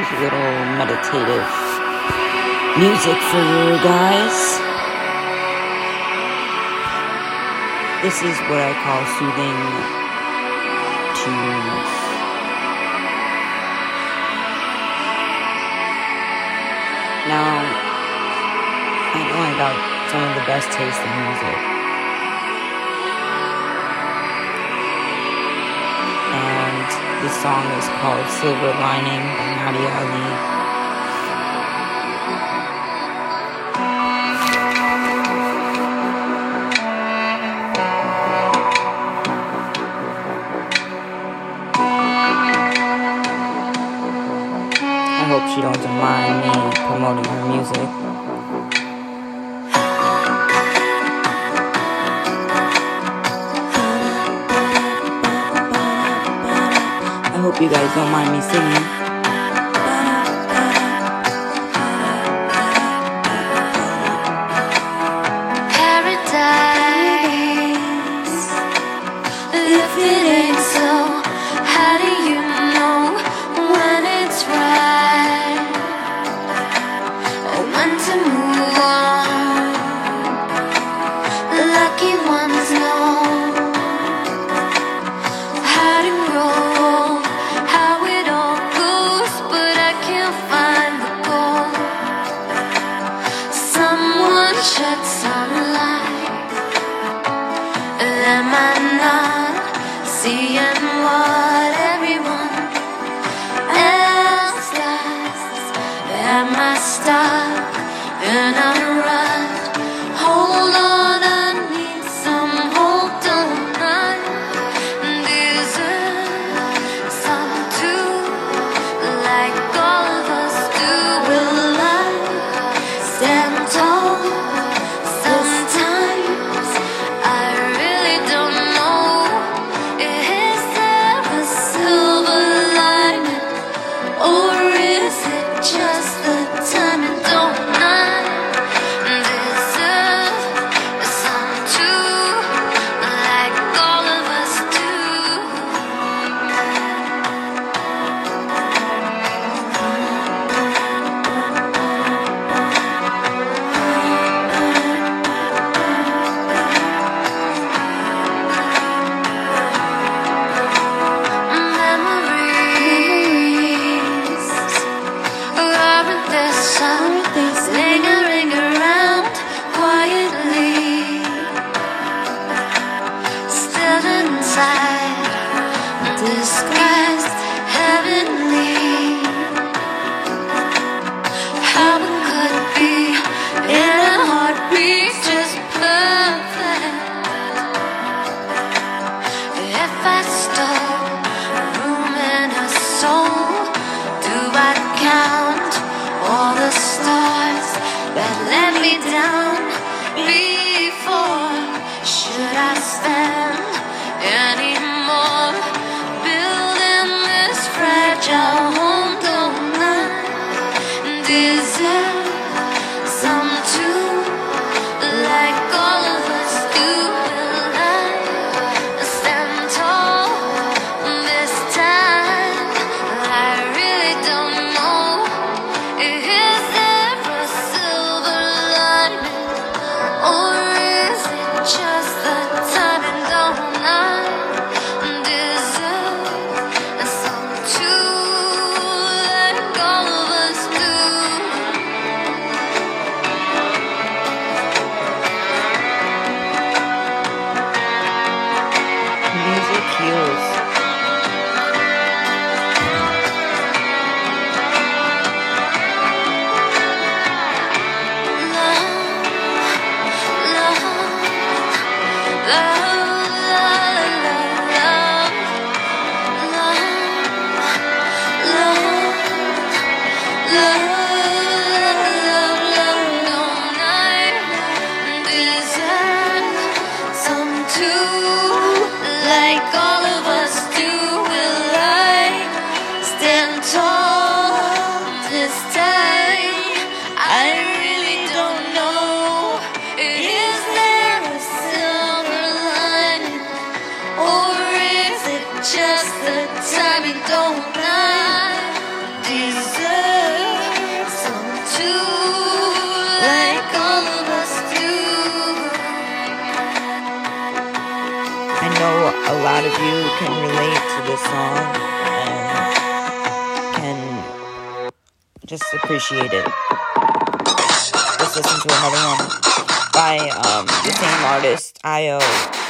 little meditative music for you guys. This is what I call soothing tunes. Now, I know I got some of the best taste in music. The song is called Silver Lining by Nadia Ali. I hope she doesn't mind me promoting her music. guys don't mind me singing. inside, disguised heavenly. this song and can just appreciate it. Let's listen to another one by um, the same artist, iiO.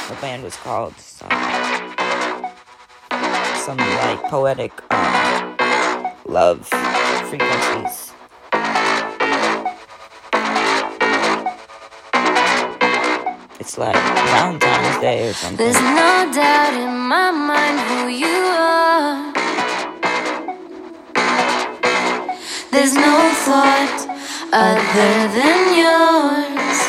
The band was called some, some like poetic um, love frequencies. it's like Valentine's Day or something. There's no doubt in my mind who you are. There's no thought other than yours.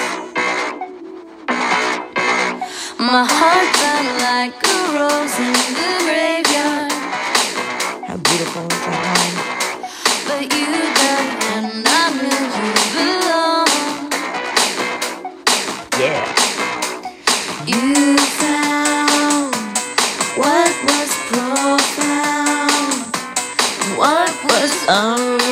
My heart burned like a rose in the graveyard. How beautiful is that line? But you. Um.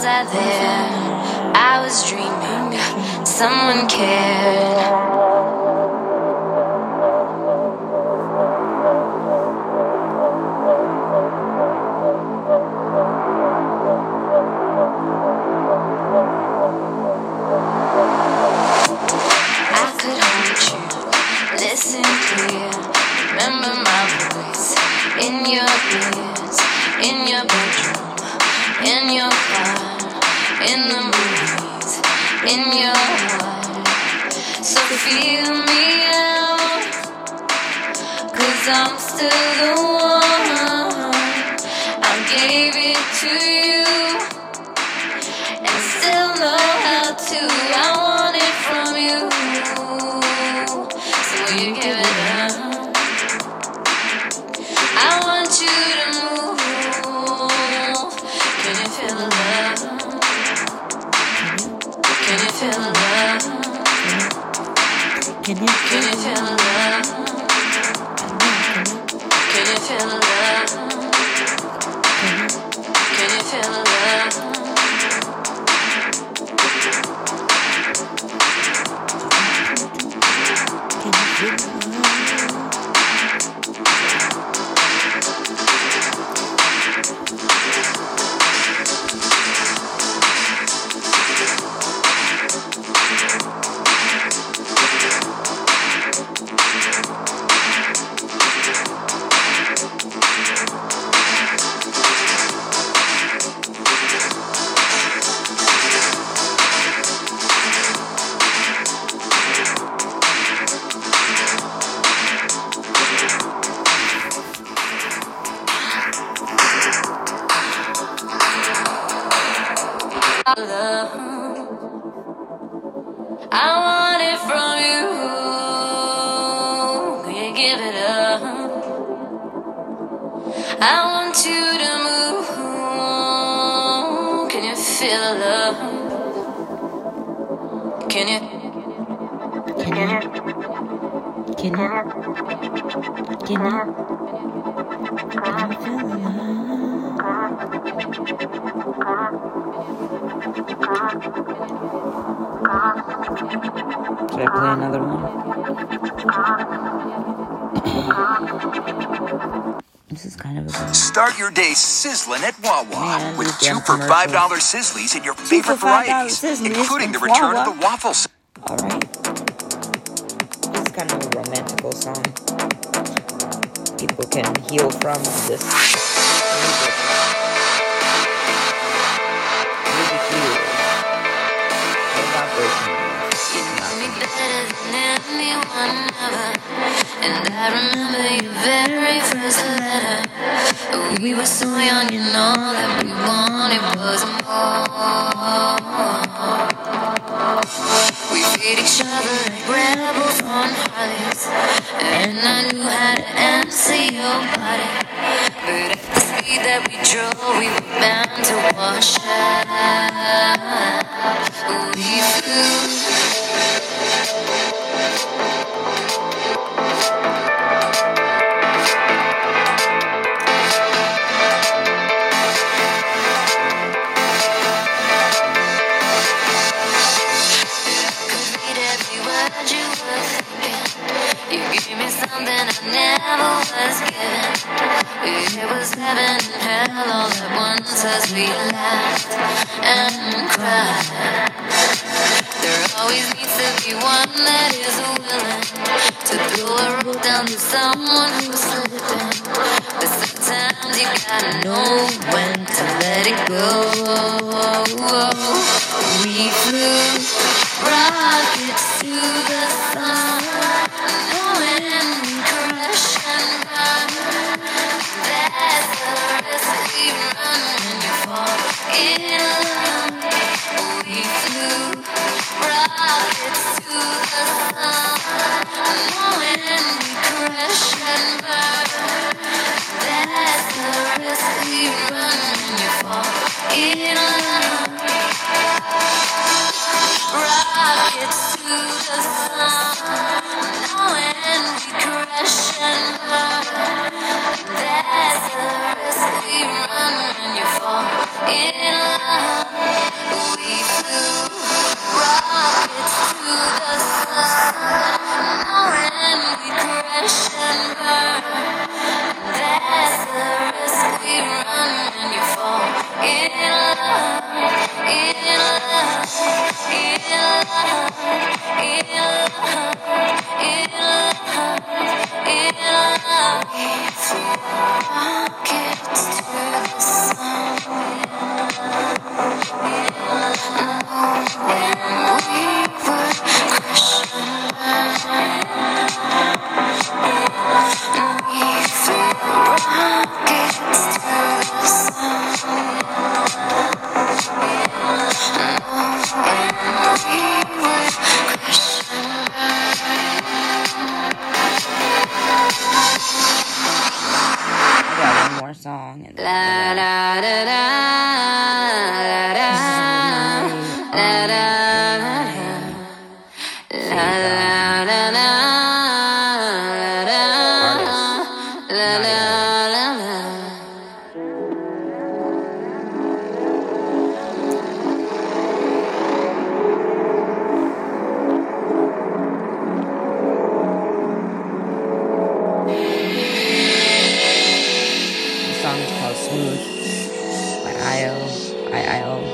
was I there? I was dreaming someone cared. Listen to clear, remember my voice in your ear. feel me out. Cause I'm still the one. Can you? Can you? Can you? Can you? Can you? Should I play another one? this is kind of a Start your day sizzling at Wawa Man, with two for five dollar sizzlies in your for favorite $5 varieties, including the return Wawa. of the waffle. Alright. This is kind of a romantical song. People can heal from this someone who's slipping. But sometimes you gotta know when to let it go. We flew rockets in song. And La da da da Honey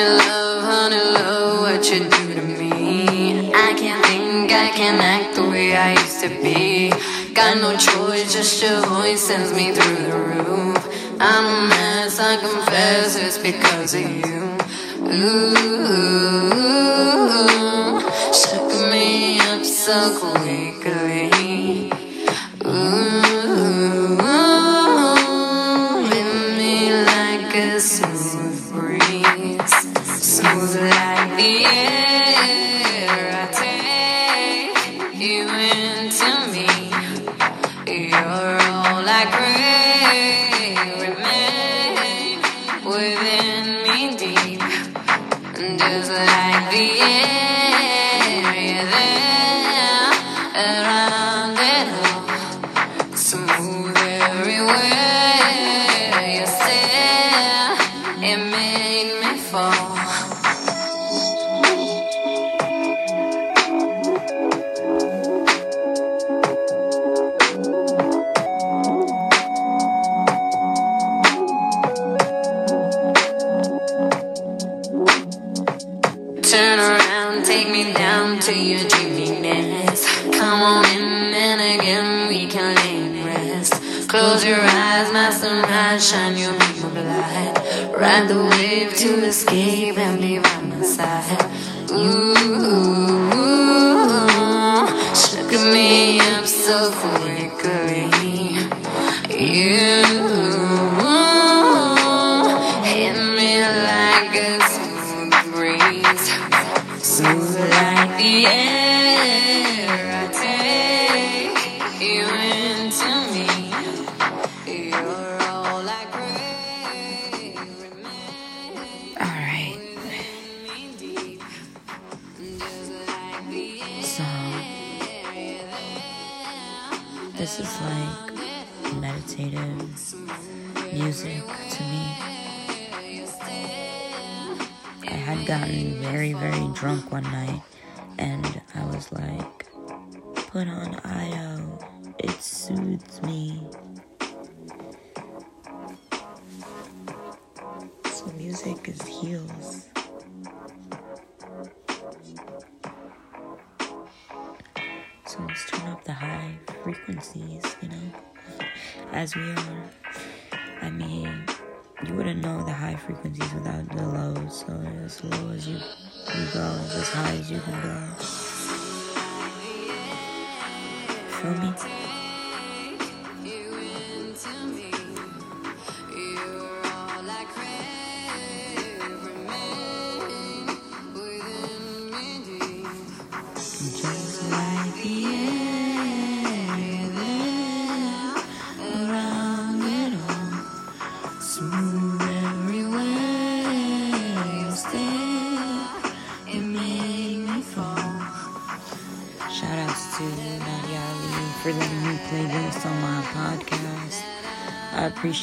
love, honey love, what you do to me? I can't think, I can't act the way I used to be. Got no choice, just your voice sends me through the roof. I'm a mess, I confess it's because of you. Ooh, shook me up so quickly. Smooth like the air. Sunrise, shine your beam of light. Ride the wave to escape and be by my side. Ooh, shook me up so quickly. You hit me like a smooth breeze. Smooth like the air gotten very, very drunk one night, and I was like, put on iiO, it soothes me. So, music is heals. So, let's turn up the high frequencies, you know, as we are. Wouldn't know the high frequencies without the lows. So as low as you you go, as high as you can go. Feel me?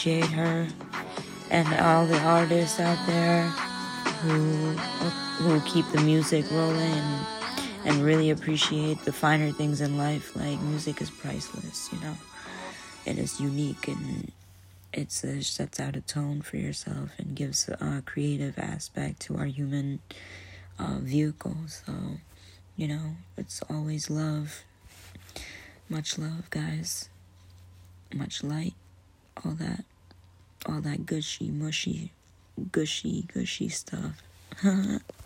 Appreciate her and all the artists out there who who keep the music rolling and, and really appreciate the finer things in life. Like music is priceless, you know. It is unique and it sets out a tone for yourself and gives a creative aspect to our human uh, vehicle. So, you know, it's always love. Much love, guys. Much light. All that, all that gushy, mushy, gushy, gushy stuff.